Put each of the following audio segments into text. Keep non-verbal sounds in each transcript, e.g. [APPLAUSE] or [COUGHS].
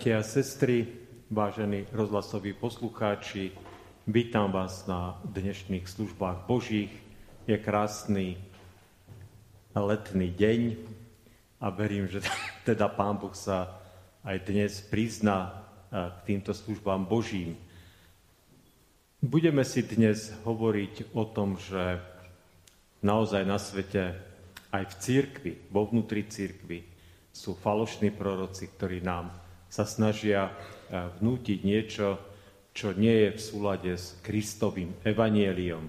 Bratia a sestry, vážení rozhlasoví poslucháči, vítam vás na dnešných službách Božích. Je krásny letný deň a verím, že [LAUGHS] teda Pán Boh sa aj dnes prizná eh, k týmto službám Božím. Budeme si dnes hovoriť o tom, že naozaj na svete, aj v církvi, vo vnútri církvi, sú falošní proroci, ktorí nám sa snažia e, vnútiť niečo, čo nie je v súlade s Kristovým evanieliom.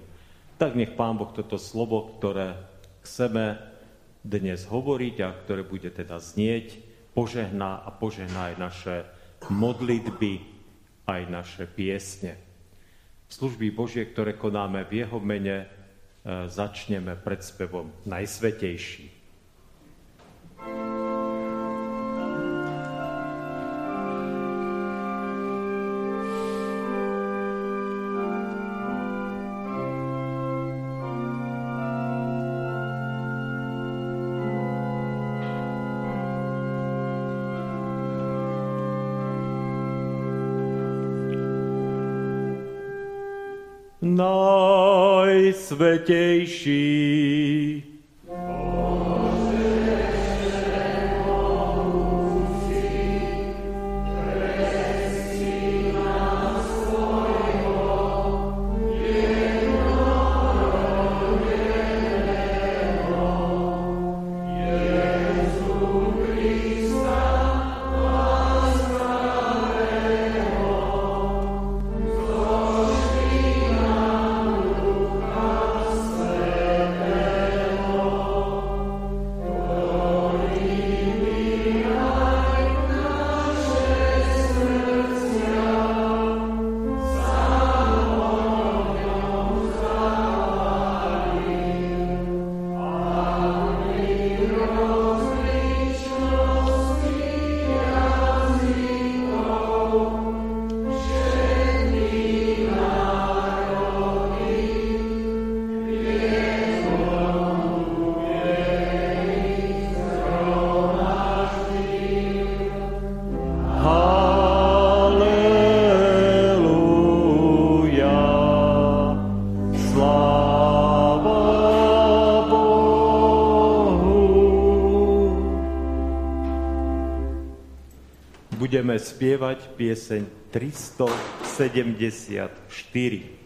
Tak nech Pán Boh toto slovo, ktoré chceme dnes hovoriť a ktoré bude teda znieť, požehná a požehná aj naše modlitby, aj naše piesne. Služby Božie, ktoré konáme v Jeho mene, e, začneme pred spevom Najsvetejší. Najsvetejší. Budeme spievať pieseň 374.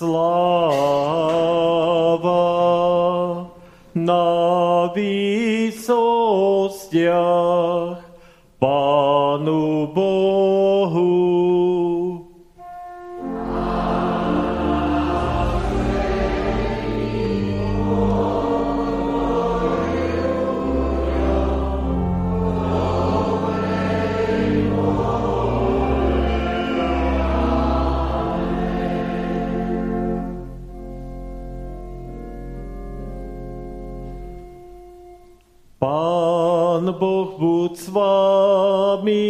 Sláva Boh buď s vami.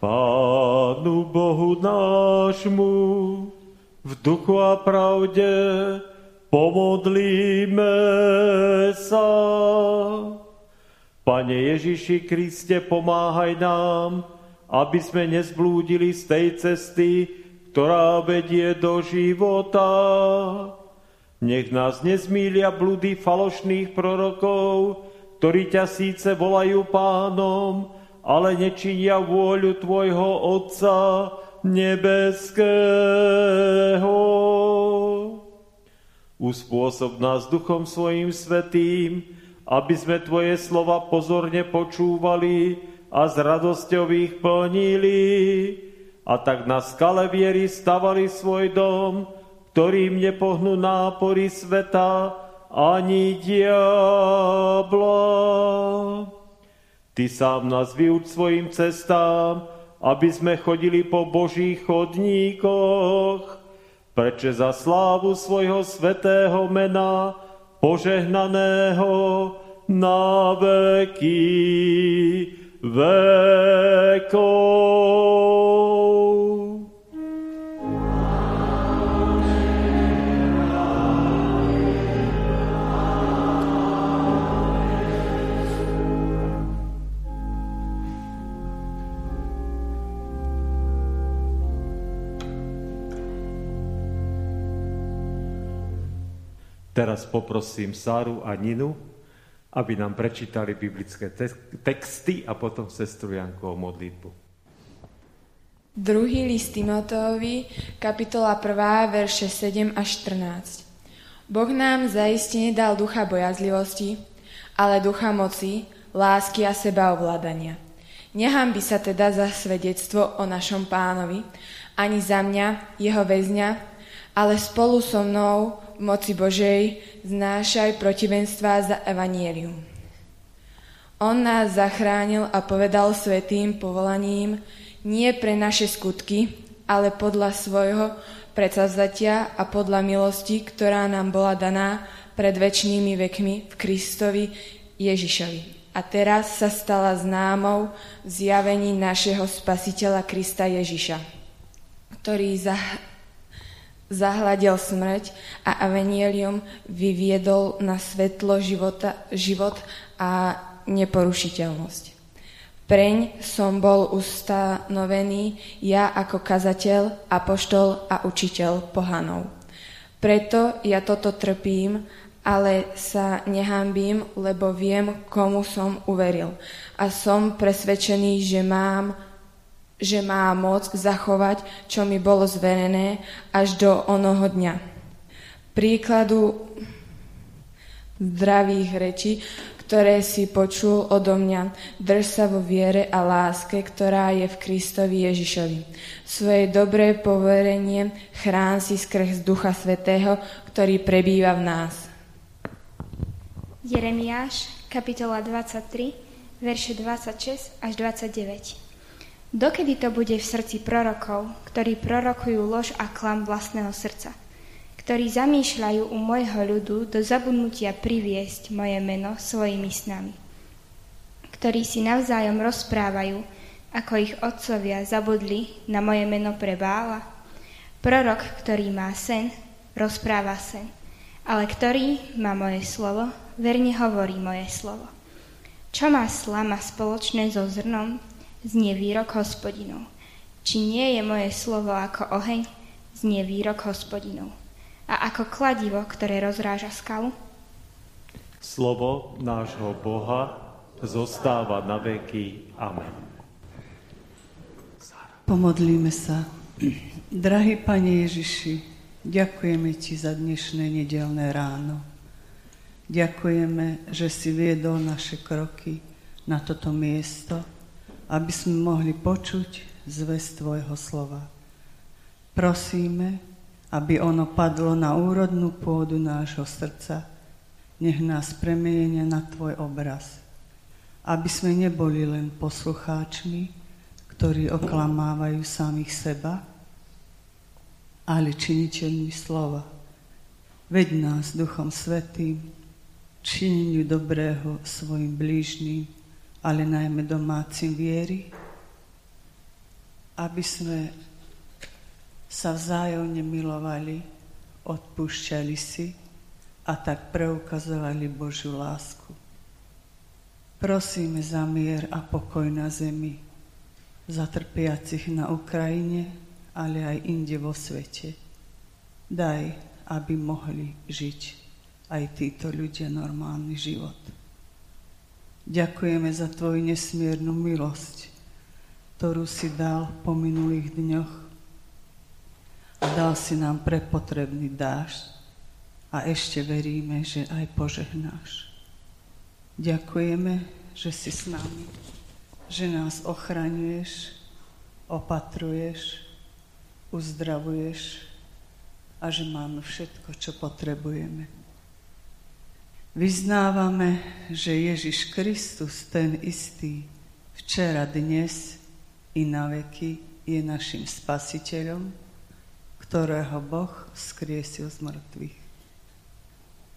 Pánu Bohu nášmu v duchu a pravde Pane Ježiši Kriste, pomáhaj nám, aby sme nezblúdili z tej cesty, ktorá vedie do života. Nech nás nezmília blúdy falošných prorokov, ktorí ťa síce volajú pánom, ale nečinia vôľu Tvojho Otca nebeského. Uspôsob nás Duchom svojim svetým, aby sme Tvoje slova pozorne počúvali a s radosťou ich plnili. A tak na skale viery stavali svoj dom, ktorým nepohnú nápory sveta ani diabla. Ty sám nás vyuč svojim cestám, aby sme chodili po Božích chodníkoch, preče za slávu svojho svetého mena, požehnaného na veky vekov. Teraz poprosím Sáru a Ninu, aby nám prečítali biblické texty a potom sestru Janku o modlitbu. Druhý list Timoteovi, kapitola 1, verše 7 až 14. Boh nám zaiste nedal ducha bojazlivosti, ale ducha moci, lásky a sebaovládania. Nechám by sa teda za svedectvo o našom pánovi, ani za mňa, jeho väzňa, ale spolu so mnou moci Božej znášaj protivenstva za evanielium. On nás zachránil a povedal svetým povolaním nie pre naše skutky, ale podľa svojho predsavzatia a podľa milosti, ktorá nám bola daná pred väčšnými vekmi v Kristovi Ježišovi. A teraz sa stala známou v zjavení našeho spasiteľa Krista Ježiša, ktorý za zahľadil smrť a Evangelium vyviedol na svetlo života, život a neporušiteľnosť. Preň som bol ustanovený ja ako kazateľ, apoštol a učiteľ pohanov. Preto ja toto trpím, ale sa nehambím, lebo viem, komu som uveril. A som presvedčený, že mám že má moc zachovať, čo mi bolo zverené až do onoho dňa. Príkladu zdravých rečí, ktoré si počul odo mňa. Drž sa vo viere a láske, ktorá je v Kristovi Ježišovi. Svoje dobré poverenie chrán si skrz Ducha Svetého, ktorý prebýva v nás. Jeremiáš, kapitola 23, verše 26 až 29. Dokedy to bude v srdci prorokov, ktorí prorokujú lož a klam vlastného srdca, ktorí zamýšľajú u môjho ľudu do zabudnutia priviesť moje meno svojimi snami, ktorí si navzájom rozprávajú, ako ich otcovia zabudli na moje meno pre bála. Prorok, ktorý má sen, rozpráva sen, ale ktorý má moje slovo, verne hovorí moje slovo. Čo má slama spoločné so zrnom, znie výrok hospodinov. Či nie je moje slovo ako oheň, znie výrok hospodinov. A ako kladivo, ktoré rozráža skalu? Slovo nášho Boha zostáva na veky. Amen. Pomodlíme sa. Drahý Pane Ježiši, ďakujeme Ti za dnešné nedelné ráno. Ďakujeme, že si viedol naše kroky na toto miesto, aby sme mohli počuť zväz Tvojho slova. Prosíme, aby ono padlo na úrodnú pôdu nášho srdca, nech nás premienia na Tvoj obraz. Aby sme neboli len poslucháčmi, ktorí oklamávajú samých seba, ale činiteľmi slova. Veď nás Duchom Svetým, čineniu dobrého svojim blížným, ale najmä domácim viery, aby sme sa vzájomne milovali, odpúšťali si a tak preukazovali Božiu lásku. Prosíme za mier a pokoj na zemi, za trpiacich na Ukrajine, ale aj inde vo svete. Daj, aby mohli žiť aj títo ľudia normálny život. Ďakujeme za Tvoju nesmiernu milosť, ktorú si dal po minulých dňoch a dal si nám prepotrebný dážď a ešte veríme, že aj požehnáš. Ďakujeme, že si s nami, že nás ochraňuješ, opatruješ, uzdravuješ a že máme všetko, čo potrebujeme. Vyznávame, že Ježiš Kristus, ten istý, včera, dnes i na veky, je našim spasiteľom, ktorého Boh skriesil z mŕtvych.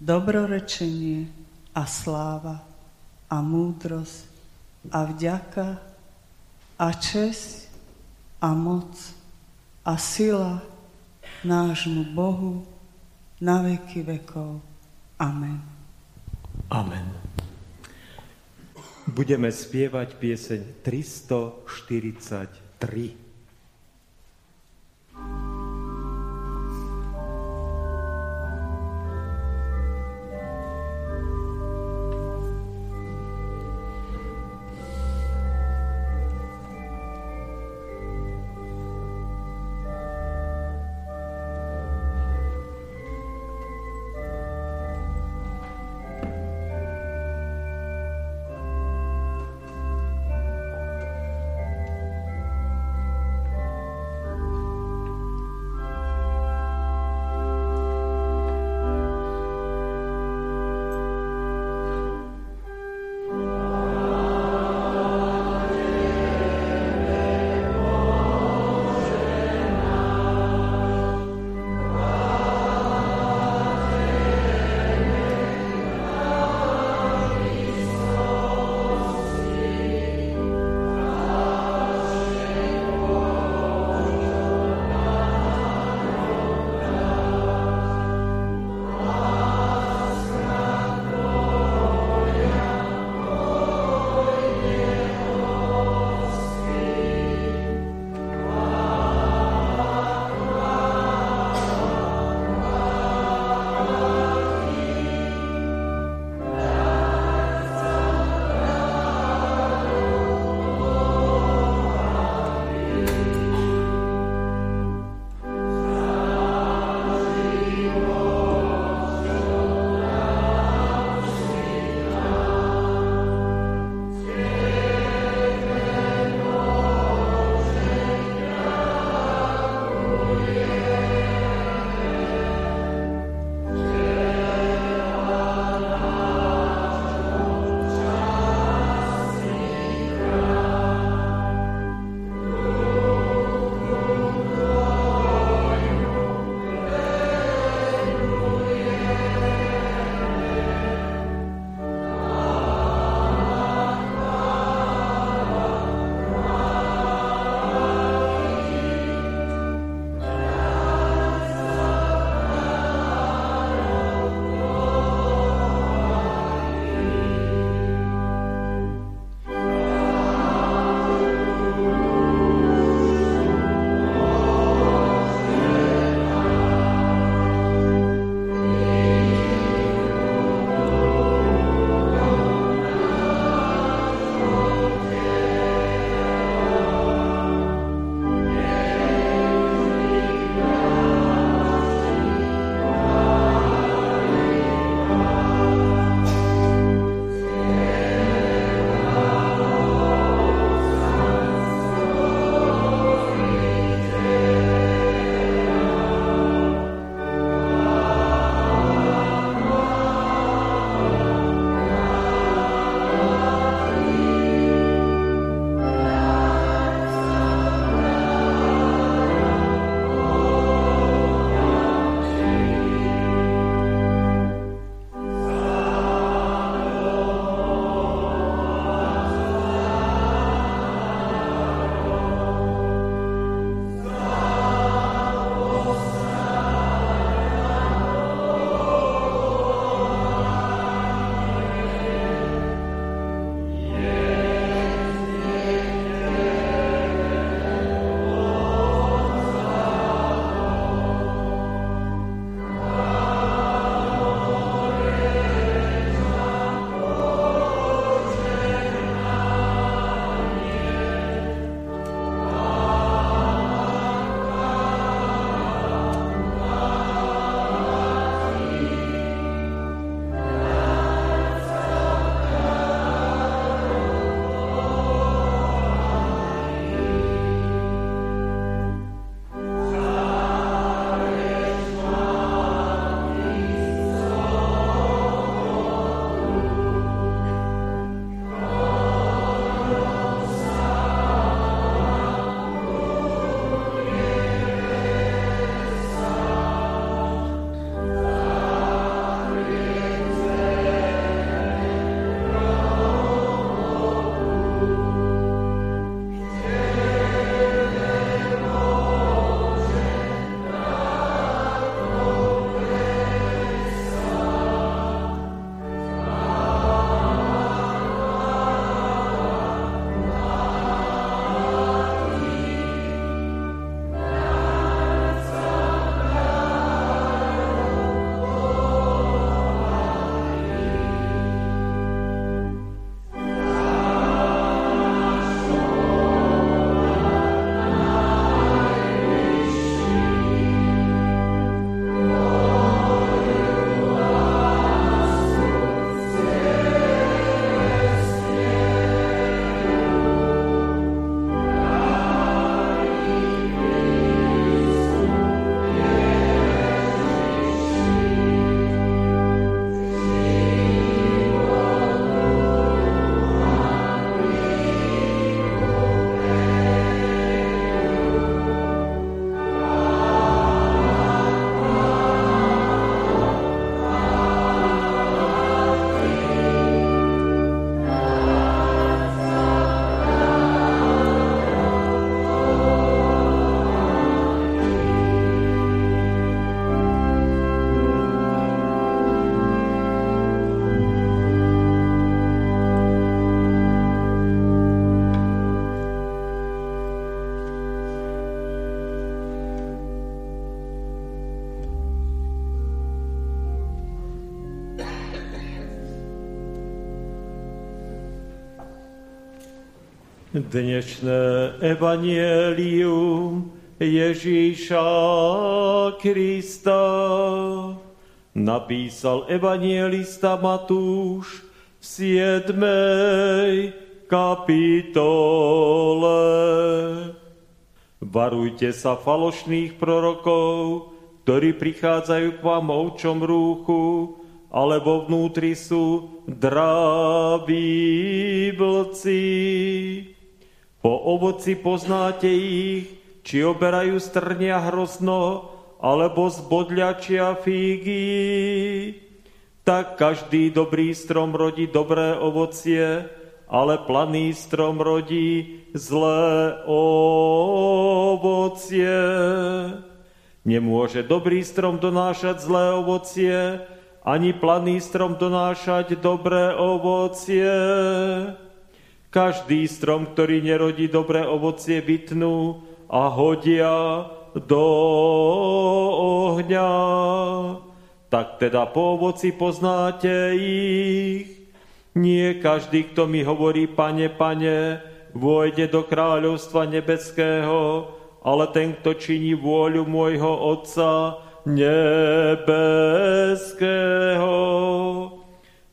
Dobrorečenie a sláva a múdrosť a vďaka a česť a moc a sila nášmu Bohu na veky vekov. Amen. Amen. Budeme spievať pieseň 343. Dnešné evanielium Ježíša Krista napísal evanielista Matúš v 7. kapitole. Varujte sa falošných prorokov, ktorí prichádzajú k vám ovčom rúchu, alebo vnútri sú draví blci. Po ovoci poznáte ich, či oberajú strnia hrozno, alebo z bodľačia fígy. Tak každý dobrý strom rodí dobré ovocie, ale planý strom rodí zlé ovocie. Nemôže dobrý strom donášať zlé ovocie, ani planý strom donášať dobré ovocie. Každý strom, ktorý nerodí dobré ovocie, vytnú a hodia do ohňa. Tak teda po ovoci poznáte ich. Nie každý, kto mi hovorí, pane, pane, vôjde do kráľovstva nebeského, ale ten, kto činí vôľu môjho Otca nebeského.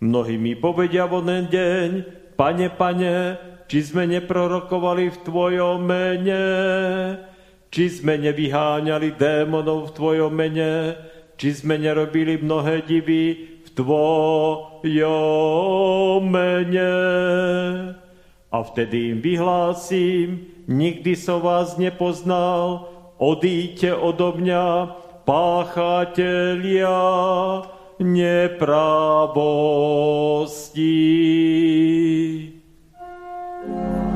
Mnohí mi povedia v onen deň, Pane, pane, či sme neprorokovali v Tvojom mene, či sme nevyháňali démonov v Tvojom mene, či sme nerobili mnohé divy v Tvojom mene. A vtedy im vyhlásim, nikdy som vás nepoznal, odíďte odo mňa, páchatelia nepravosti.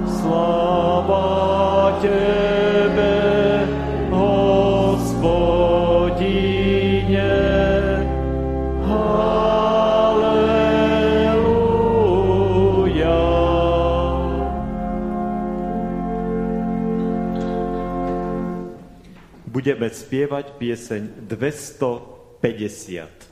Sláva Tebe, Hospodine, Halleluja. Budeme spievať pieseň 250.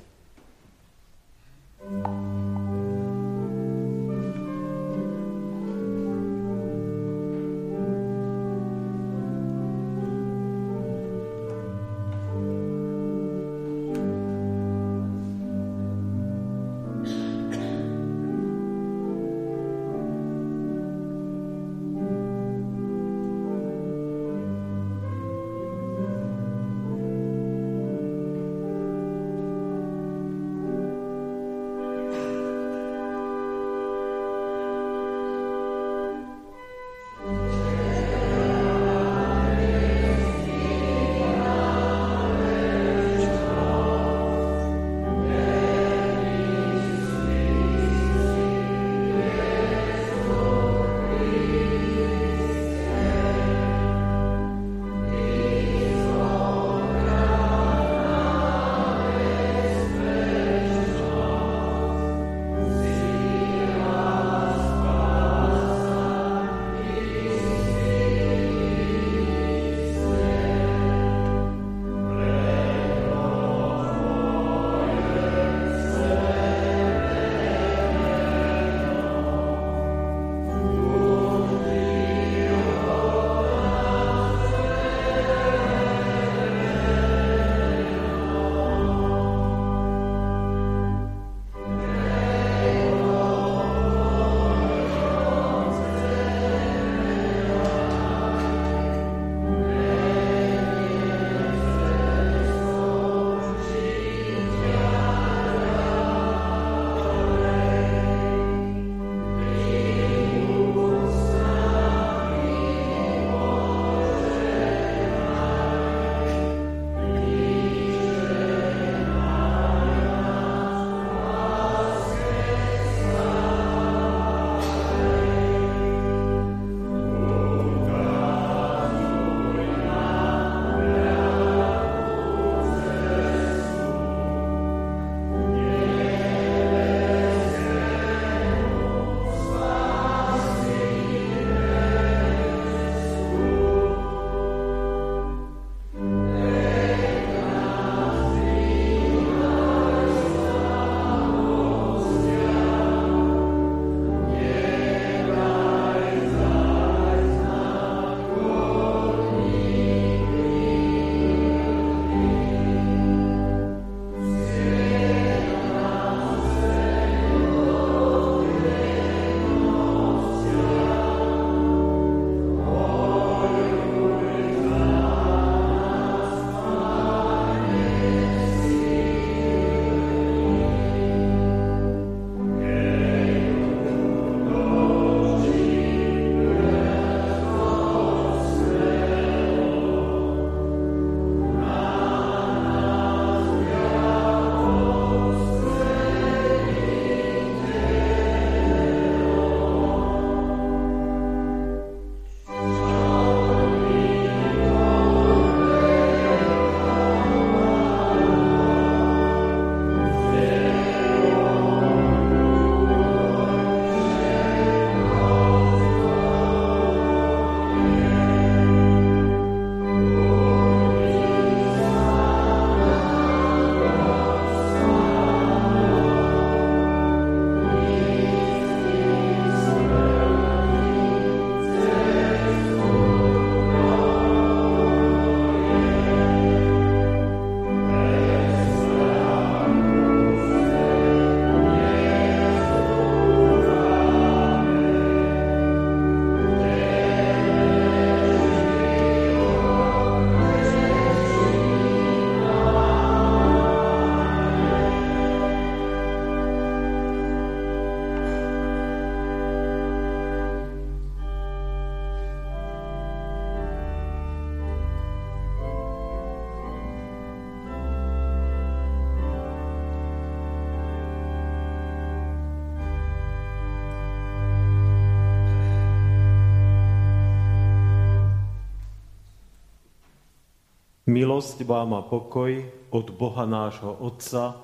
Milosť vám a pokoj od Boha nášho Otca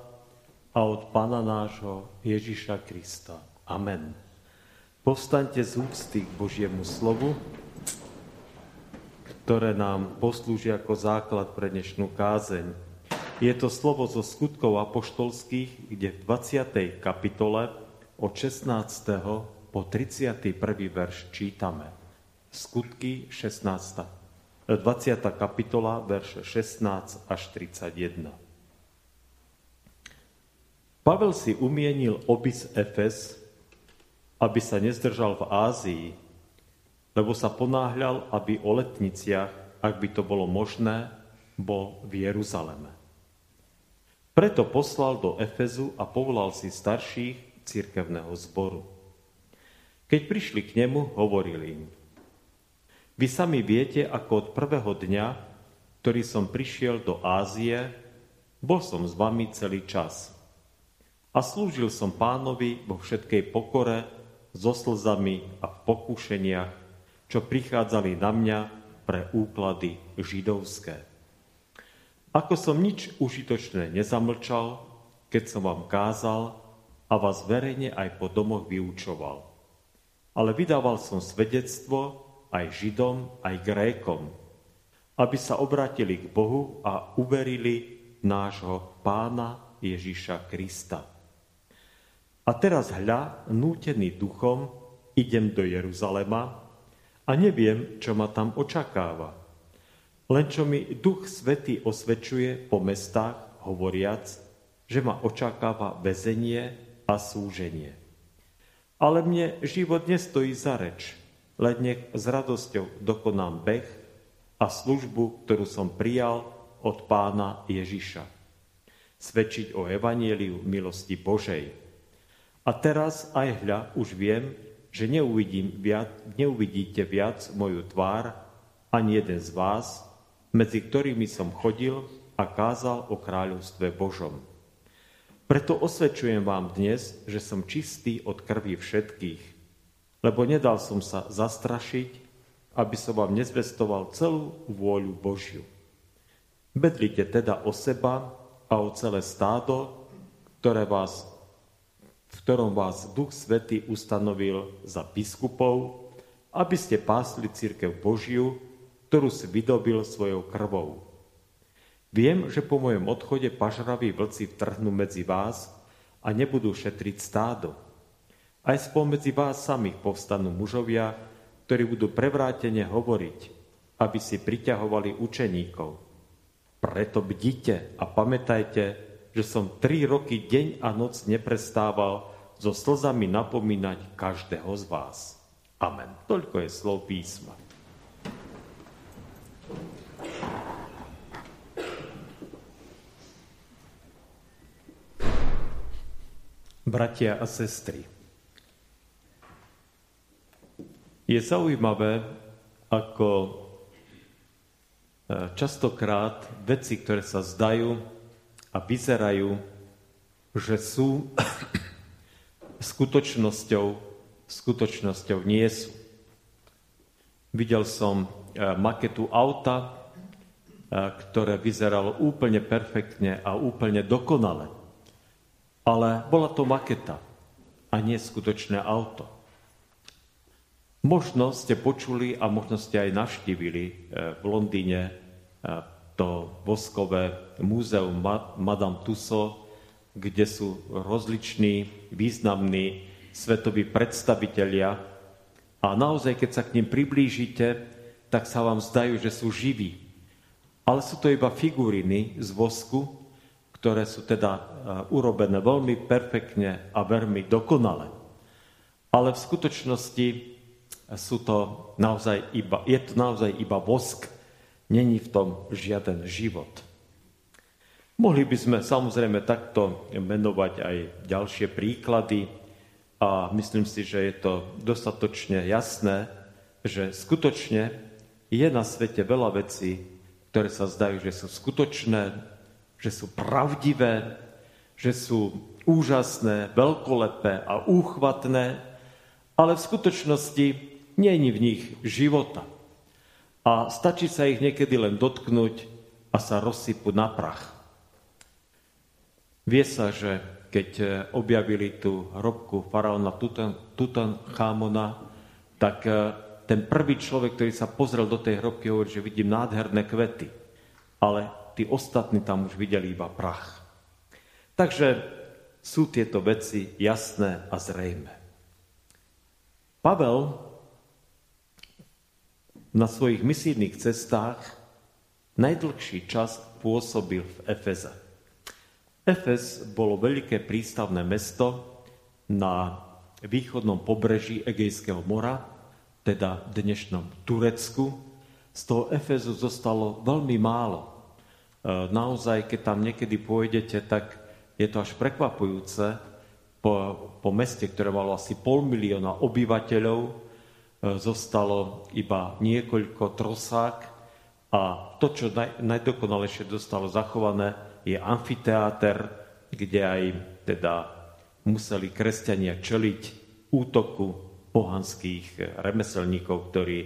a od Pána nášho Ježiša Krista. Amen. Povstaňte z úcty k Božiemu slovu, ktoré nám poslúži ako základ pre dnešnú kázeň. Je to slovo zo skutkov apoštolských, kde v 20. kapitole od 16. po 31. verš čítame. Skutky 16. 20. kapitola, verše 16 až 31. Pavel si umienil obis Efes, aby sa nezdržal v Ázii, lebo sa ponáhľal, aby o letniciach, ak by to bolo možné, bol v Jeruzaleme. Preto poslal do Efezu a povolal si starších církevného zboru. Keď prišli k nemu, hovorili im, vy sami viete, ako od prvého dňa, ktorý som prišiel do Ázie, bol som s vami celý čas. A slúžil som pánovi vo všetkej pokore, so slzami a v pokúšeniach, čo prichádzali na mňa pre úklady židovské. Ako som nič užitočné nezamlčal, keď som vám kázal a vás verejne aj po domoch vyučoval. Ale vydával som svedectvo, aj Židom, aj Grékom, aby sa obratili k Bohu a uverili nášho pána Ježiša Krista. A teraz hľa, nútený duchom, idem do Jeruzalema a neviem, čo ma tam očakáva. Len čo mi duch svety osvedčuje po mestách, hovoriac, že ma očakáva väzenie a súženie. Ale mne život nestojí za reč, len nech s radosťou dokonám beh a službu, ktorú som prijal od pána Ježiša. Svedčiť o evanieliu milosti Božej. A teraz aj hľa už viem, že neuvidím viac, neuvidíte viac moju tvár ani jeden z vás, medzi ktorými som chodil a kázal o kráľovstve Božom. Preto osvedčujem vám dnes, že som čistý od krvi všetkých, lebo nedal som sa zastrašiť, aby som vám nezvestoval celú vôľu Božiu. Bedlite teda o seba a o celé stádo, ktoré vás, v ktorom vás Duch Svetý ustanovil za biskupov, aby ste pásli církev Božiu, ktorú si vydobil svojou krvou. Viem, že po mojom odchode pažraví vlci vtrhnú medzi vás a nebudú šetriť stádo. Aj spomedzi vás samých povstanú mužovia, ktorí budú prevrátene hovoriť, aby si priťahovali učeníkov. Preto bdite a pamätajte, že som tri roky deň a noc neprestával so slzami napomínať každého z vás. Amen. Toľko je slov písma. Bratia a sestry, Je zaujímavé, ako e, častokrát veci, ktoré sa zdajú a vyzerajú, že sú [COUGHS] skutočnosťou, skutočnosťou nie sú. Videl som e, maketu auta, e, ktoré vyzeralo úplne perfektne a úplne dokonale. Ale bola to maketa a nie skutočné auto. Možno ste počuli a možno ste aj navštívili eh, v Londýne eh, to voskové múzeum Madame Tussauds, kde sú rozliční, významní svetoví predstavitelia a naozaj, keď sa k ním priblížite, tak sa vám zdajú, že sú živí. Ale sú to iba figuriny z vosku, ktoré sú teda eh, urobené veľmi perfektne a veľmi dokonale. Ale v skutočnosti sú to naozaj iba, je to naozaj iba vosk, není v tom žiaden život. Mohli by sme samozrejme takto menovať aj ďalšie príklady a myslím si, že je to dostatočne jasné, že skutočne je na svete veľa vecí, ktoré sa zdajú, že sú skutočné, že sú pravdivé, že sú úžasné, veľkolepé a úchvatné, ale v skutočnosti je v nich života. A stačí sa ich niekedy len dotknúť a sa rozsypú na prach. Vie sa, že keď e, objavili tú hrobku faraóna Tutanchamona, tak e, ten prvý človek, ktorý sa pozrel do tej hrobky, hovorí, že vidím nádherné kvety, ale tí ostatní tam už videli iba prach. Takže sú tieto veci jasné a zrejme. Pavel na svojich misijných cestách najdlhší čas pôsobil v Efeze. Efez bolo veľké prístavné mesto na východnom pobreží Egejského mora, teda dnešnom Turecku. Z toho Efezu zostalo veľmi málo. E, naozaj, keď tam niekedy pôjdete, tak je to až prekvapujúce. Po, po meste, ktoré malo asi pol milióna obyvateľov, zostalo iba niekoľko trosák a to, čo naj, najdokonalejšie dostalo zachované, je amfiteáter, kde aj teda museli kresťania čeliť útoku pohanských remeselníkov, ktorí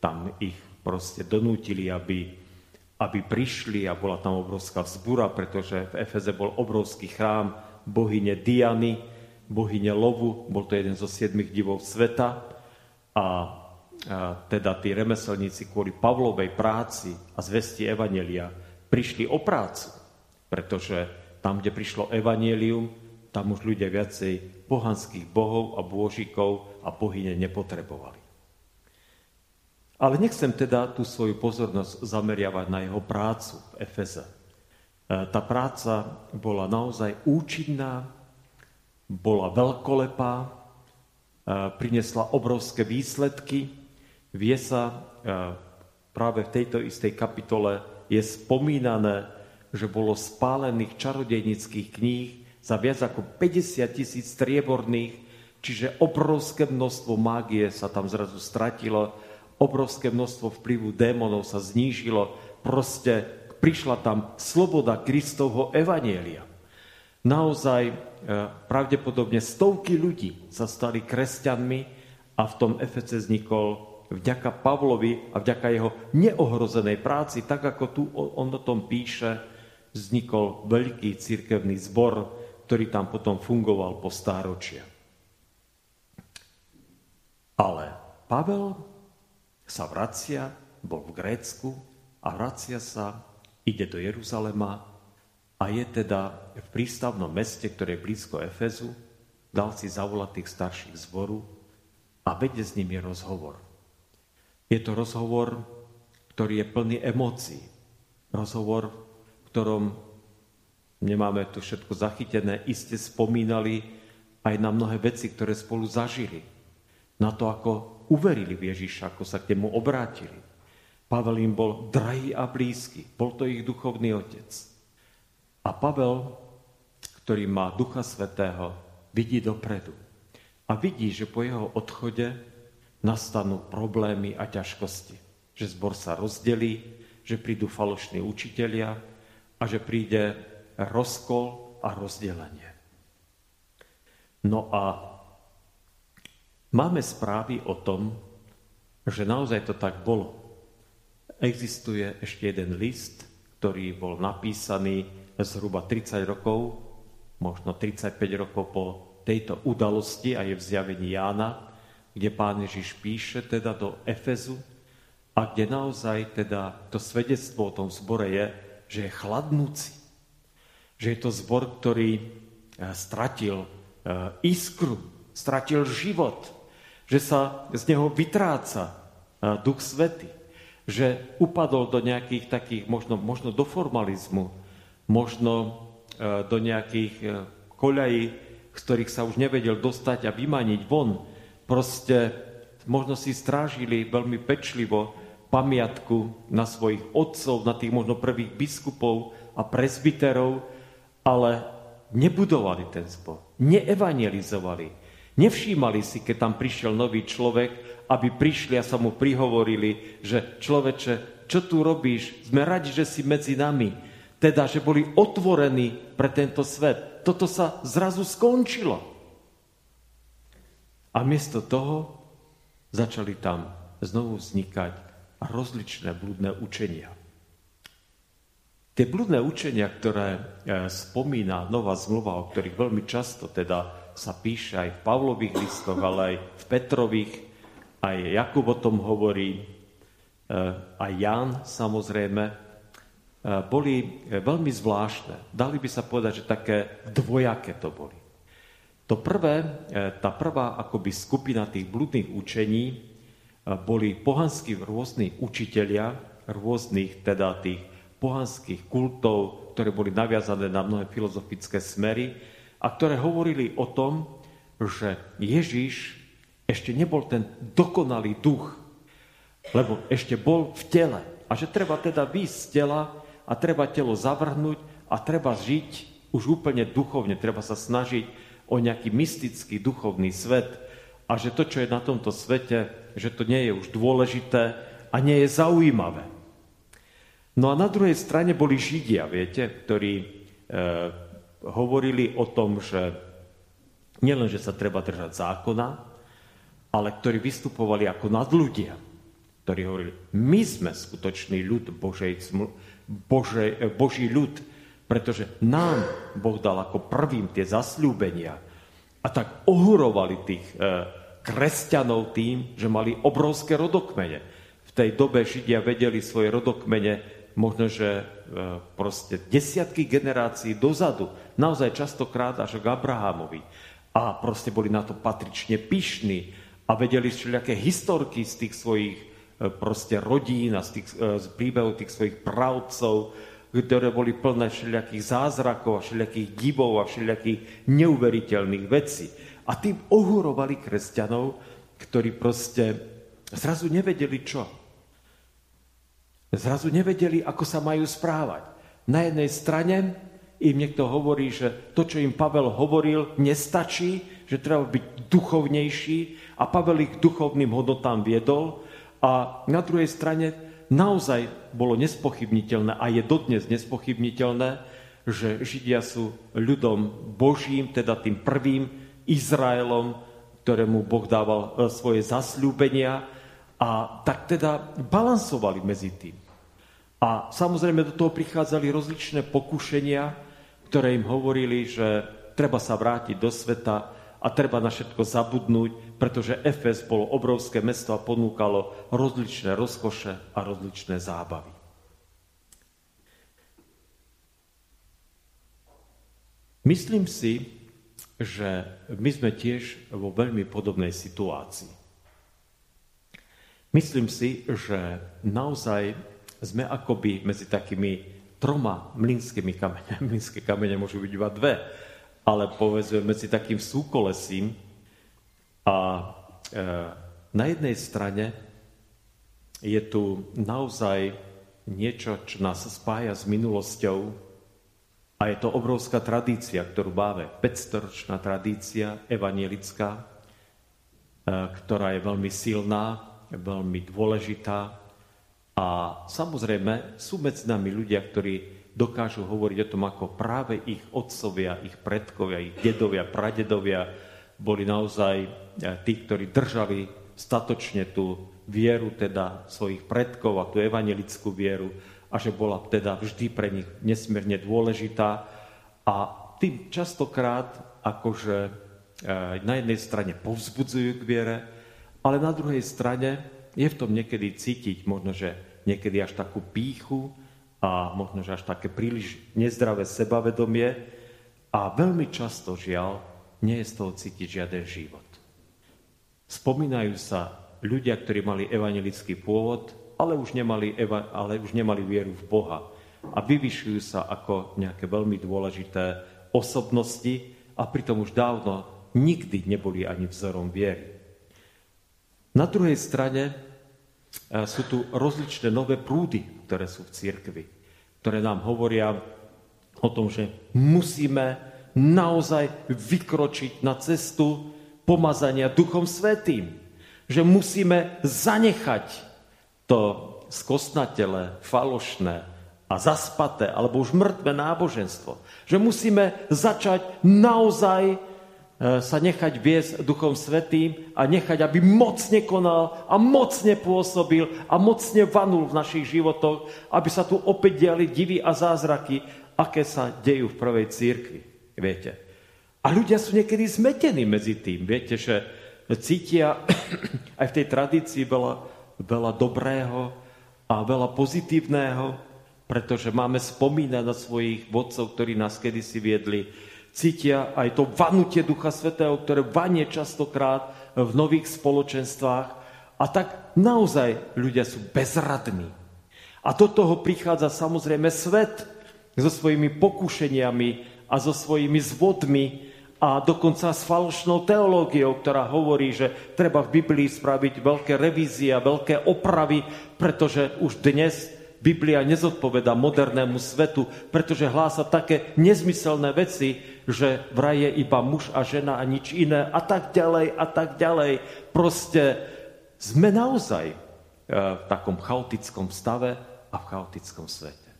tam ich proste donútili, aby, aby prišli a bola tam obrovská vzbúra, pretože v Efeze bol obrovský chrám bohyne Diany, bohyne Lovu, bol to jeden zo siedmých divov sveta a, teda tí remeselníci kvôli Pavlovej práci a zvesti Evanelia prišli o prácu, pretože tam, kde prišlo Evangelium, tam už ľudia viacej pohanských bohov a bôžikov a bohyne nepotrebovali. Ale nechcem teda tú svoju pozornosť zameriavať na jeho prácu v Efeze. E, tá práca bola naozaj účinná, bola veľkolepá, prinesla obrovské výsledky. Vie sa, práve v tejto istej kapitole je spomínané, že bolo spálených čarodejnických kníh za viac ako 50 tisíc strieborných, čiže obrovské množstvo mágie sa tam zrazu stratilo, obrovské množstvo vplyvu démonov sa znížilo, proste prišla tam sloboda Kristovho evanielia. Naozaj e, pravdepodobne stovky ľudí sa stali kresťanmi a v tom Efece vznikol vďaka Pavlovi a vďaka jeho neohrozenej práci, tak ako tu on o tom píše, vznikol veľký cirkevný zbor, ktorý tam potom fungoval po stáročia. Ale Pavel sa vracia, bol v Grécku a vracia sa, ide do Jeruzalema a je teda v prístavnom meste, ktoré je blízko Efezu, dal si zavolať tých starších zboru a vedie s nimi rozhovor. Je to rozhovor, ktorý je plný emócií. Rozhovor, v ktorom nemáme tu všetko zachytené, iste spomínali aj na mnohé veci, ktoré spolu zažili. Na to, ako uverili v Ježiša, ako sa k nemu obrátili. Pavel im bol drahý a blízky, bol to ich duchovný otec. A Pavel, ktorý má Ducha Svetého, vidí dopredu. A vidí, že po jeho odchode nastanú problémy a ťažkosti. Že zbor sa rozdelí, že prídu falošní učitelia a že príde rozkol a rozdelenie. No a máme správy o tom, že naozaj to tak bolo. Existuje ešte jeden list, ktorý bol napísaný zhruba 30 rokov, možno 35 rokov po tejto udalosti a je v zjavení Jána, kde pán Ježiš píše teda do Efezu a kde naozaj teda to svedectvo o tom zbore je, že je chladnúci. Že je to zbor, ktorý eh, stratil eh, iskru, stratil život, že sa z neho vytráca eh, Duch Svety, že upadol do nejakých takých, možno, možno do formalizmu, možno e, do nejakých e, koľají, z ktorých sa už nevedel dostať a vymaniť von. Proste možno si strážili veľmi pečlivo pamiatku na svojich otcov, na tých možno prvých biskupov a presbyterov, ale nebudovali ten zbor, neevangelizovali, nevšímali si, keď tam prišiel nový človek, aby prišli a sa mu prihovorili, že človeče, čo tu robíš? Sme radi, že si medzi nami teda, že boli otvorení pre tento svet. Toto sa zrazu skončilo. A miesto toho začali tam znovu vznikať rozličné blúdne učenia. Tie blúdne učenia, ktoré e, spomína Nová zmluva, o ktorých veľmi často teda sa píše aj v Pavlových listoch, ale aj v Petrových, aj Jakub o tom hovorí, e, aj Jan samozrejme, boli veľmi zvláštne. Dali by sa povedať, že také dvojaké to boli. To prvé, tá prvá akoby skupina tých blúdnych učení boli pohanskí rôzni učitelia, rôznych teda tých pohanských kultov, ktoré boli naviazané na mnohé filozofické smery a ktoré hovorili o tom, že Ježiš ešte nebol ten dokonalý duch, lebo ešte bol v tele. A že treba teda výjsť z tela a treba telo zavrhnúť a treba žiť už úplne duchovne, treba sa snažiť o nejaký mystický duchovný svet a že to, čo je na tomto svete, že to nie je už dôležité a nie je zaujímavé. No a na druhej strane boli Židia, viete, ktorí e, hovorili o tom, že nielen, že sa treba držať zákona, ale ktorí vystupovali ako nadľudia, ktorí hovorili, my sme skutočný ľud Božej, Božej, e, Boží ľud, pretože nám Boh dal ako prvým tie zasľúbenia. A tak ohurovali tých e, kresťanov tým, že mali obrovské rodokmene. V tej dobe Židia vedeli svoje rodokmene možno, že e, proste desiatky generácií dozadu, naozaj častokrát až k Abrahamovi. A proste boli na to patrične pyšní a vedeli všelijaké historky z tých svojich proste rodín a z, tých, e, z príbehov tých svojich pravcov, ktoré boli plné všelijakých zázrakov a všelijakých divov a všelijakých neuveriteľných vecí. A tým ohurovali kresťanov, ktorí proste zrazu nevedeli čo. Zrazu nevedeli, ako sa majú správať. Na jednej strane im niekto hovorí, že to, čo im Pavel hovoril, nestačí, že treba byť duchovnejší a Pavel ich duchovným hodnotám viedol. A na druhej strane naozaj bolo nespochybniteľné a je dodnes nespochybniteľné, že Židia sú ľudom Božím, teda tým prvým Izraelom, ktorému Boh dával e, svoje zasľúbenia a tak teda balansovali medzi tým. A samozrejme do toho prichádzali rozličné pokušenia, ktoré im hovorili, že treba sa vrátiť do sveta a treba na všetko zabudnúť, pretože Efes bolo obrovské mesto a ponúkalo rozličné rozkoše a rozličné zábavy. Myslím si, že my sme tiež vo veľmi podobnej situácii. Myslím si, že naozaj sme akoby medzi takými troma mlynskými kameňami. [LAUGHS] Mlynské kamene môžu byť iba dve, ale povedzme medzi takým súkolesím. A e, na jednej strane je tu naozaj niečo, čo nás spája s minulosťou a je to obrovská tradícia, ktorú máme. 500-ročná tradícia evanielická, e, ktorá je veľmi silná, veľmi dôležitá. A samozrejme sú medzi nami ľudia, ktorí dokážu hovoriť o tom, ako práve ich otcovia, ich predkovia, ich dedovia, pradedovia boli naozaj e, tí, ktorí držali statočne tú vieru teda svojich predkov a tú evangelickú vieru a že bola teda vždy pre nich nesmierne dôležitá. A tým častokrát akože e, na jednej strane povzbudzujú k viere, ale na druhej strane je v tom niekedy cítiť možno, že niekedy až takú píchu a možno, že až také príliš nezdravé sebavedomie a veľmi často, žiaľ, nie je z toho cítiť žiaden život. Spomínajú sa ľudia, ktorí mali evangelický pôvod, ale už nemali, eva, ale už nemali vieru v Boha a vyvyšujú sa ako nejaké veľmi dôležité osobnosti a pritom už dávno nikdy neboli ani vzorom viery. Na druhej strane e, sú tu rozličné nové prúdy, ktoré sú v cirkvi, ktoré nám hovoria o tom, že musíme naozaj vykročiť na cestu pomazania Duchom Svetým. Že musíme zanechať to skosnatele, falošné a zaspaté alebo už mŕtve náboženstvo. Že musíme začať naozaj sa nechať viesť Duchom Svetým a nechať, aby mocne konal a mocne pôsobil a mocne vanul v našich životoch, aby sa tu opäť diali divy a zázraky, aké sa dejú v prvej církvi. Viete. A ľudia sú niekedy zmetení medzi tým. Viete, že cítia [CLEARS THROAT] aj v tej tradícii veľa, veľa dobrého a veľa pozitívneho, pretože máme spomínať na svojich vodcov, ktorí nás kedysi viedli. Cítia aj to vanutie Ducha Svetého, ktoré vanie častokrát v nových spoločenstvách. A tak naozaj ľudia sú bezradní. A do toho prichádza samozrejme svet so svojimi pokušeniami, a so svojimi zvodmi a dokonca s falošnou teológiou, ktorá hovorí, že treba v Biblii spraviť veľké revízie a veľké opravy, pretože už dnes Biblia nezodpoveda modernému svetu, pretože hlása také nezmyselné veci, že vraj je iba muž a žena a nič iné a tak ďalej a tak ďalej. Proste sme naozaj e, v takom chaotickom stave a v chaotickom svete.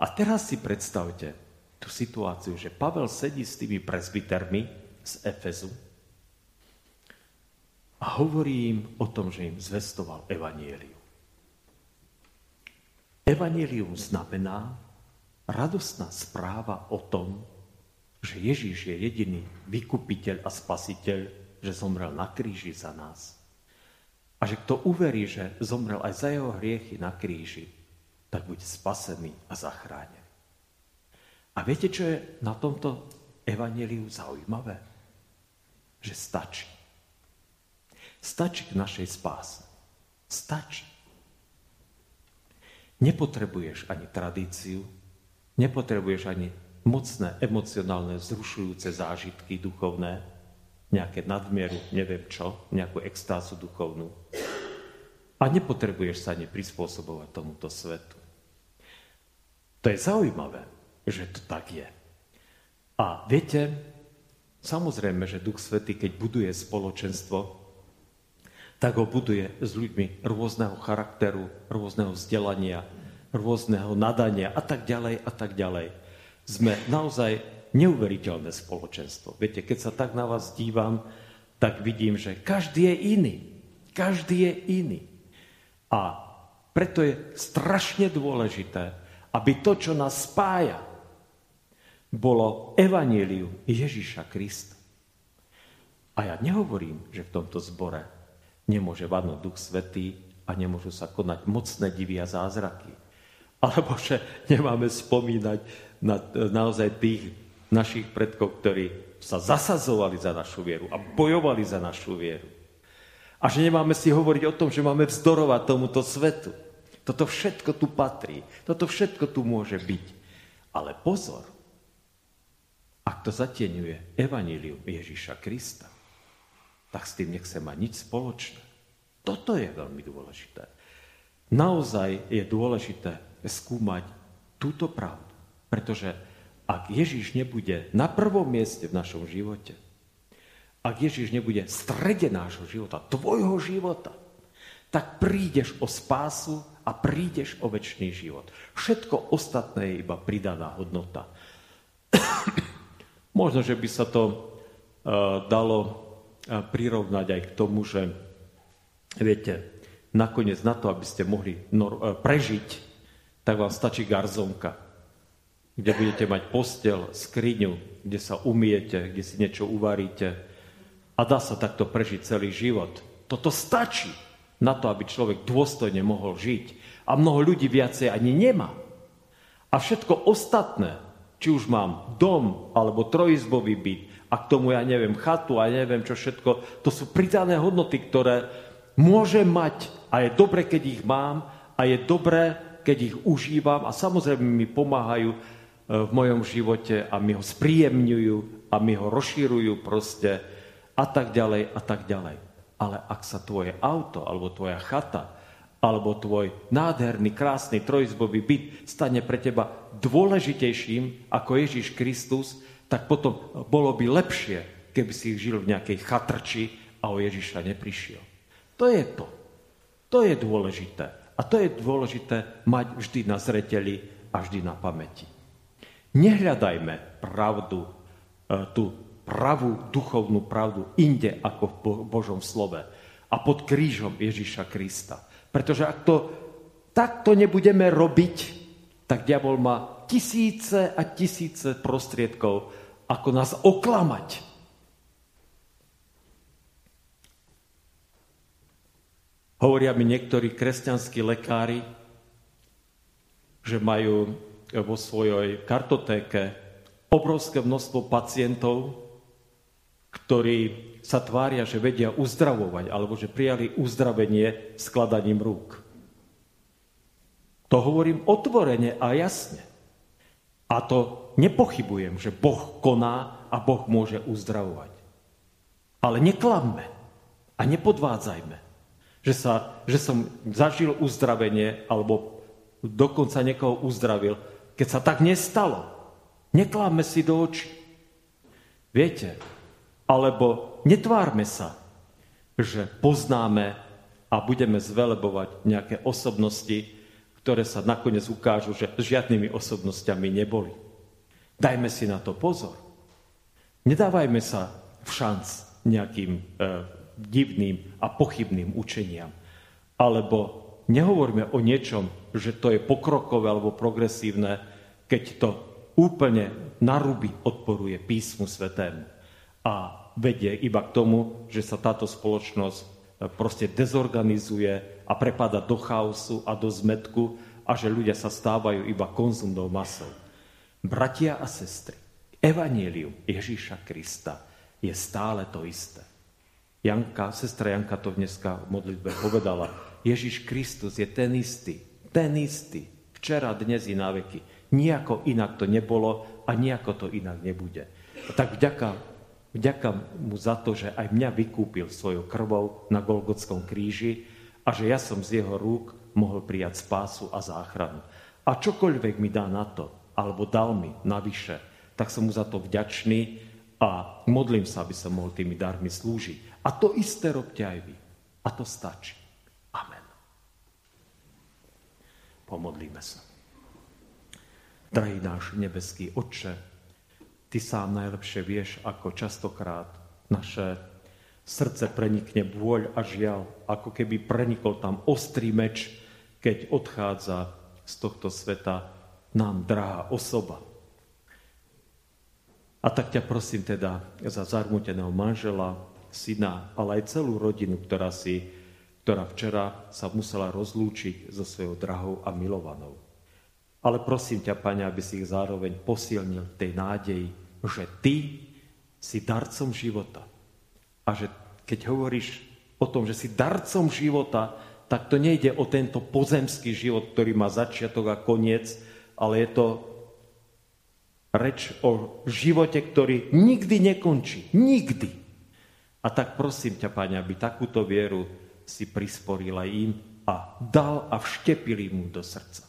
A teraz si predstavte, tú situáciu, že Pavel sedí s tými presbytermi z Efezu a hovorí im o tom, že im zvestoval evanielium. Evanielium znamená radostná správa o tom, že Ježíš je jediný vykupiteľ a spasiteľ, že zomrel na kríži za nás. A že kto uverí, že zomrel aj za jeho hriechy na kríži, tak bude spasený a zachránený. A viete, čo je na tomto evaneliu zaujímavé? Že stačí. Stačí k našej spáse. Stačí. Nepotrebuješ ani tradíciu, nepotrebuješ ani mocné, emocionálne, vzrušujúce zážitky duchovné, nejaké nadmieru, neviem čo, nejakú extázu duchovnú. A nepotrebuješ sa ani prispôsobovať tomuto svetu. To je zaujímavé že to tak je. A viete, samozrejme, že Duch Svetý, keď buduje spoločenstvo, tak ho buduje s ľuďmi rôzneho charakteru, rôzneho vzdelania, rôzneho nadania a tak ďalej a tak ďalej. Sme naozaj neuveriteľné spoločenstvo. Viete, keď sa tak na vás dívam, tak vidím, že každý je iný. Každý je iný. A preto je strašne dôležité, aby to, čo nás spája, bolo evanílium Ježiša Krista. A ja nehovorím, že v tomto zbore nemôže vadnúť Duch Svetý a nemôžu sa konať mocné divy a zázraky. Alebo že nemáme spomínať na naozaj tých našich predkov, ktorí sa zasazovali za našu vieru a bojovali za našu vieru. A že nemáme si hovoriť o tom, že máme vzdorovať tomuto svetu. Toto všetko tu patrí. Toto všetko tu môže byť. Ale pozor, ak to zatieňuje evanílium Ježíša Krista, tak s tým nechce mať nič spoločné. Toto je veľmi dôležité. Naozaj je dôležité skúmať túto pravdu, pretože ak Ježíš nebude na prvom mieste v našom živote, ak Ježíš nebude v strede nášho života, tvojho života, tak prídeš o spásu a prídeš o väčší život. Všetko ostatné je iba pridaná hodnota. Možno, že by sa to uh, dalo uh, prirovnať aj k tomu, že viete, nakoniec na to, aby ste mohli uh, prežiť, tak vám stačí garzonka, kde budete mať postel, skriňu, kde sa umiete, kde si niečo uvaríte a dá sa takto prežiť celý život. Toto stačí na to, aby človek dôstojne mohol žiť. A mnoho ľudí viacej ani nemá. A všetko ostatné, či už mám dom alebo trojizbový byt a k tomu ja neviem chatu a neviem čo všetko, to sú pridané hodnoty, ktoré môžem mať a je dobre, keď ich mám a je dobré, keď ich užívam a samozrejme mi pomáhajú e, v mojom živote a mi ho spríjemňujú a mi ho rozšírujú proste a tak ďalej a tak ďalej. Ale ak sa tvoje auto alebo tvoja chata alebo tvoj nádherný, krásny trojizbový byt stane pre teba dôležitejším ako Ježiš Kristus, tak potom bolo by lepšie, keby si žil v nejakej chatrči a o Ježiša neprišiel. To je to. To je dôležité. A to je dôležité mať vždy na zreteli a vždy na pamäti. Nehľadajme pravdu e, tu pravú duchovnú pravdu inde ako v Božom slove a pod krížom Ježiša Krista. Pretože ak to takto nebudeme robiť, tak diabol má tisíce a tisíce prostriedkov, ako nás oklamať. Hovoria mi niektorí kresťanskí lekári, že majú vo svojej kartotéke obrovské množstvo pacientov, ktorí sa tvária, že vedia uzdravovať, alebo že prijali uzdravenie skladaním rúk. To hovorím otvorene a jasne. A to nepochybujem, že Boh koná a Boh môže uzdravovať. Ale neklamme a nepodvádzajme že, sa, že som zažil uzdravenie alebo dokonca niekoho uzdravil, keď sa tak nestalo. Nekláme si do očí. Viete, alebo netvárme sa, že poznáme a budeme zvelebovať nejaké osobnosti, ktoré sa nakoniec ukážu, že žiadnymi osobnostiami neboli. Dajme si na to pozor. Nedávajme sa v šanc nejakým e, divným a pochybným učeniam. Alebo nehovoríme o niečom, že to je pokrokové alebo progresívne, keď to úplne naruby odporuje písmu svetému a vedie iba k tomu, že sa táto spoločnosť e, proste dezorganizuje a prepada do chaosu a do zmetku a že ľudia sa stávajú iba konzumnou masou. Bratia a sestry, evanielium Ježíša Krista je stále to isté. Janka, sestra Janka to dneska v modlitbe povedala. Ježiš Kristus je ten istý, ten istý, včera, dnes i na veky. Nijako inak to nebolo a nijako to inak nebude. Tak vďaka, vďaka mu za to, že aj mňa vykúpil svojou krvou na Golgotskom kríži a že ja som z jeho rúk mohol prijať spásu a záchranu. A čokoľvek mi dá na to, alebo dal mi navyše, tak som mu za to vďačný a modlím sa, aby som mohol tými darmi slúžiť. A to isté robte aj vy. A to stačí. Amen. Pomodlíme sa. Drahý náš nebeský Otče, Ty sám najlepšie vieš, ako častokrát naše srdce prenikne bôľ a žiaľ, ako keby prenikol tam ostrý meč, keď odchádza z tohto sveta nám drahá osoba. A tak ťa prosím teda za zarmuteného manžela, syna, ale aj celú rodinu, ktorá, si, ktorá včera sa musela rozlúčiť so svojou drahou a milovanou. Ale prosím ťa, Pane, aby si ich zároveň posilnil tej nádeji, že Ty si darcom života. A že keď hovoríš o tom, že si darcom života, tak to nejde o tento pozemský život, ktorý má začiatok a koniec, ale je to reč o živote, ktorý nikdy nekončí. Nikdy. A tak prosím ťa, Pane, aby takúto vieru si prisporil aj im a dal a vštepil im do srdca.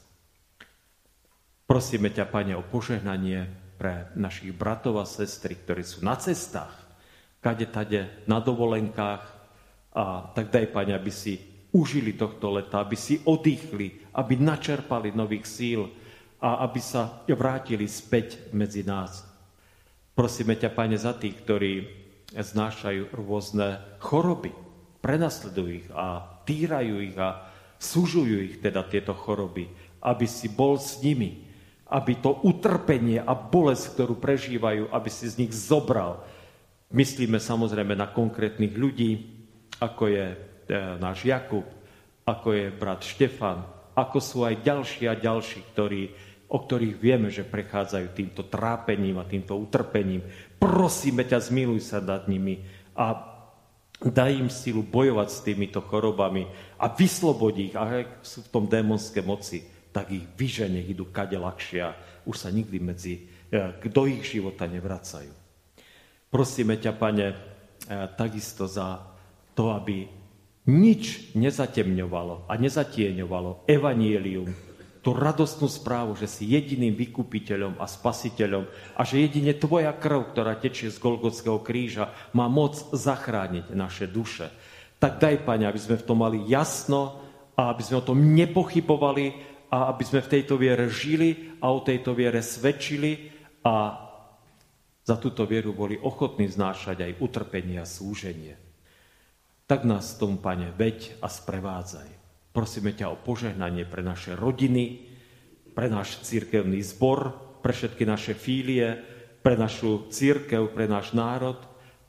Prosíme ťa, Pane, o požehnanie pre našich bratov a sestry, ktorí sú na cestách, kade tade, na dovolenkách a tak daj, Pane, aby si užili tohto leta, aby si oddychli, aby načerpali nových síl a aby sa vrátili späť medzi nás. Prosíme ťa, Pane, za tých, ktorí znášajú rôzne choroby, prenasledujú ich a týrajú ich a súžujú ich teda tieto choroby, aby si bol s nimi, aby to utrpenie a bolesť, ktorú prežívajú, aby si z nich zobral. Myslíme samozrejme na konkrétnych ľudí, ako je e, náš Jakub, ako je brat Štefan, ako sú aj ďalší a ďalší, ktorí o ktorých vieme, že prechádzajú týmto trápením a týmto utrpením. Prosíme ťa, zmiluj sa nad nimi a daj im silu bojovať s týmito chorobami a vyslobodí ich. A sú v tom démonské moci, tak ich vyže, nech idú kade ľahšia. Už sa nikdy medzi, e, do ich života nevracajú. Prosíme ťa, pane, e, takisto za to, aby nič nezatemňovalo a nezatieňovalo evanielium, tú radostnú správu, že si jediným vykupiteľom a spasiteľom a že jedine tvoja krv, ktorá tečie z Golgotského kríža, má moc zachrániť naše duše. Tak daj, Pane, aby sme v tom mali jasno a aby sme o tom nepochybovali a aby sme v tejto viere žili a o tejto viere svedčili a za túto vieru boli ochotní znášať aj utrpenie a súženie. Tak nás tom, Pane, veď a sprevádzaj. Prosíme ťa o požehnanie pre naše rodiny, pre náš církevný zbor, pre všetky naše fílie, pre našu církev, pre náš národ.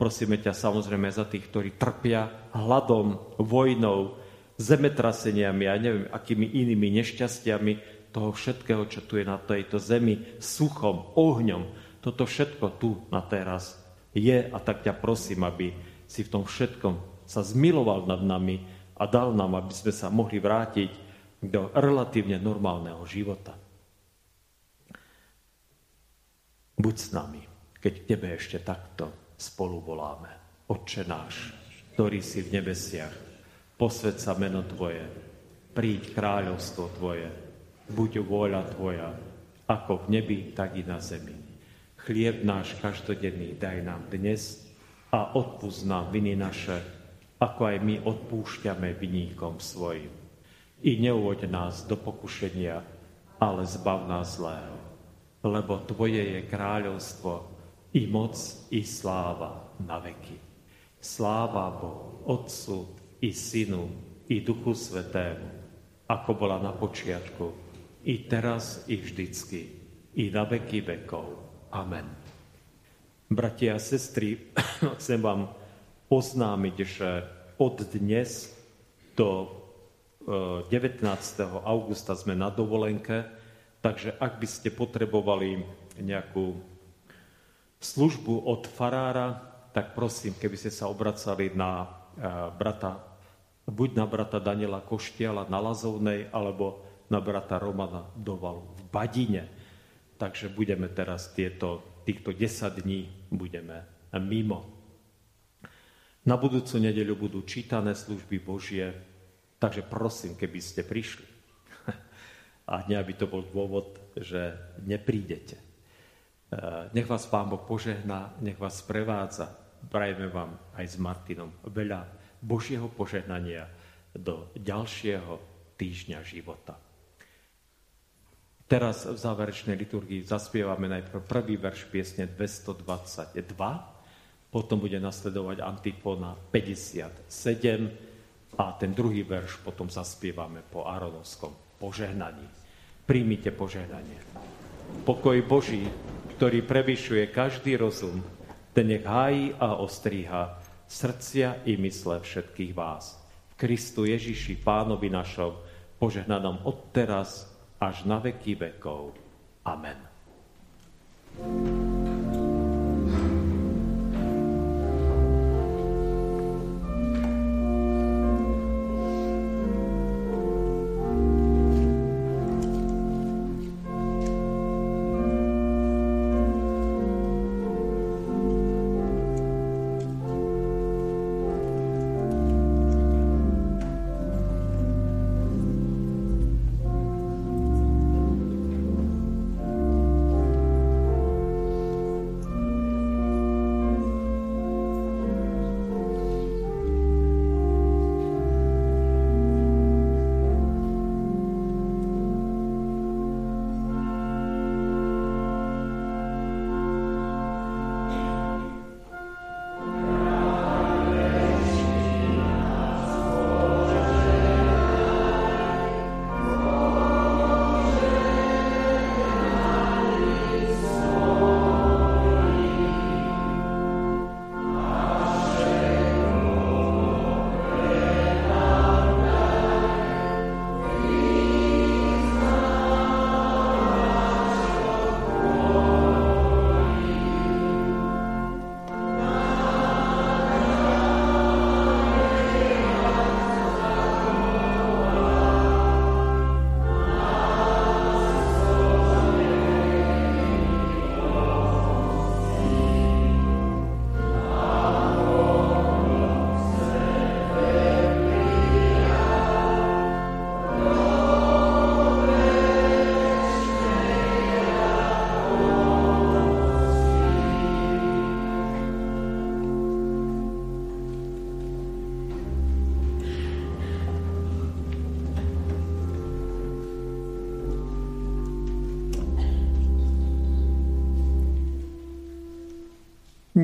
Prosíme ťa samozrejme za tých, ktorí trpia hladom, vojnou, zemetraseniami a neviem, akými inými nešťastiami toho všetkého, čo tu je na tejto zemi, suchom, ohňom. Toto všetko tu na teraz je a tak ťa prosím, aby si v tom všetkom sa zmiloval nad nami a dal nám, aby sme sa mohli vrátiť do relatívne normálneho života. Buď s nami, keď Tebe ešte takto spolu voláme. Otče náš, ktorý si v nebesiach, posved sa meno Tvoje, príď kráľovstvo Tvoje, buď vôľa Tvoja, ako v nebi, tak i na zemi. Chlieb náš každodenný daj nám dnes a odpúsť nám viny naše, ako aj my odpúšťame viníkom svojim i neuvoď nás do pokušenia, ale zbav nás zlého. Lebo Tvoje je kráľovstvo, i moc, i sláva na veky. Sláva Bohu, Otcu, i Synu, i Duchu Svetému, ako bola na počiatku, i teraz, i vždycky, i na veky vekov. Amen. Bratia a sestry, [COUGHS] chcem vám oznámiť, že od dnes do 19. augusta sme na dovolenke, takže ak by ste potrebovali nejakú službu od farára, tak prosím, keby ste sa obracali na e, brata, buď na brata Daniela Koštiala na Lazovnej, alebo na brata Romana Dovalu v Badine. Takže budeme teraz tieto, týchto 10 dní budeme mimo. Na budúcu nedeľu budú čítané služby Božie, Takže prosím, keby ste prišli. [LAUGHS] A nie, aby to bol dôvod, že neprídete. E, nech vás Pán Boh požehná, nech vás prevádza. Prajeme vám aj s Martinom veľa Božieho požehnania do ďalšieho týždňa života. Teraz v záverečnej liturgii zaspievame najprv prvý verš piesne 222, potom bude nasledovať antifona 57, a ten druhý verš potom zaspievame po Aronovskom požehnaní. Príjmite požehnanie. Pokoj Boží, ktorý prevyšuje každý rozum, ten nech hájí a ostríha srdcia i mysle všetkých vás. V Kristu Ježiši, Pánovi našom, požehnanom od teraz až na veky vekov. Amen. thank you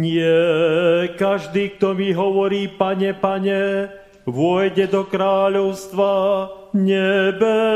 Nie každý, kto mi hovorí, pane, pane, vôjde do kráľovstva nebeského.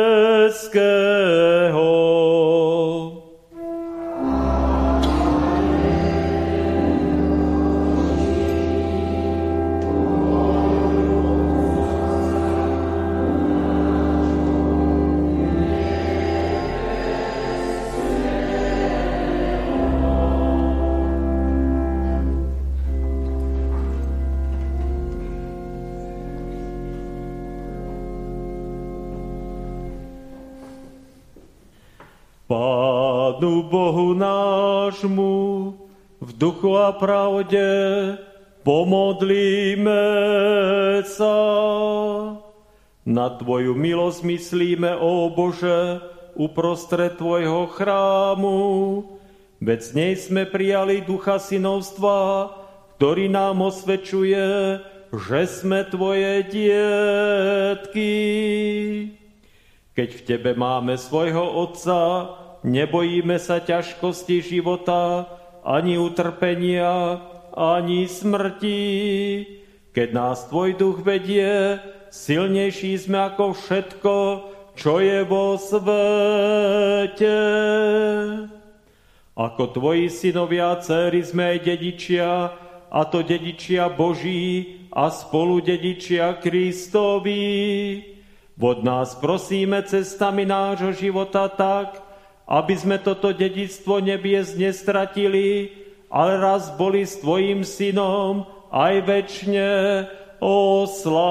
Pánu Bohu nášmu v duchu a pravde pomodlíme sa. Na Tvoju milosť myslíme, ó Bože, uprostred Tvojho chrámu, veď z nej sme prijali ducha synovstva, ktorý nám osvedčuje, že sme Tvoje dietky. Keď v Tebe máme svojho Otca, nebojíme sa ťažkosti života, ani utrpenia, ani smrti. Keď nás Tvoj duch vedie, silnejší sme ako všetko, čo je vo svete. Ako Tvoji synovia a céry sme aj dedičia, a to dedičia Boží a spolu dedičia Kristovi. Vod nás prosíme cestami nášho života tak, aby sme toto dedictvo nebies nestratili, ale raz boli s Tvojim synom aj väčšine oslavení.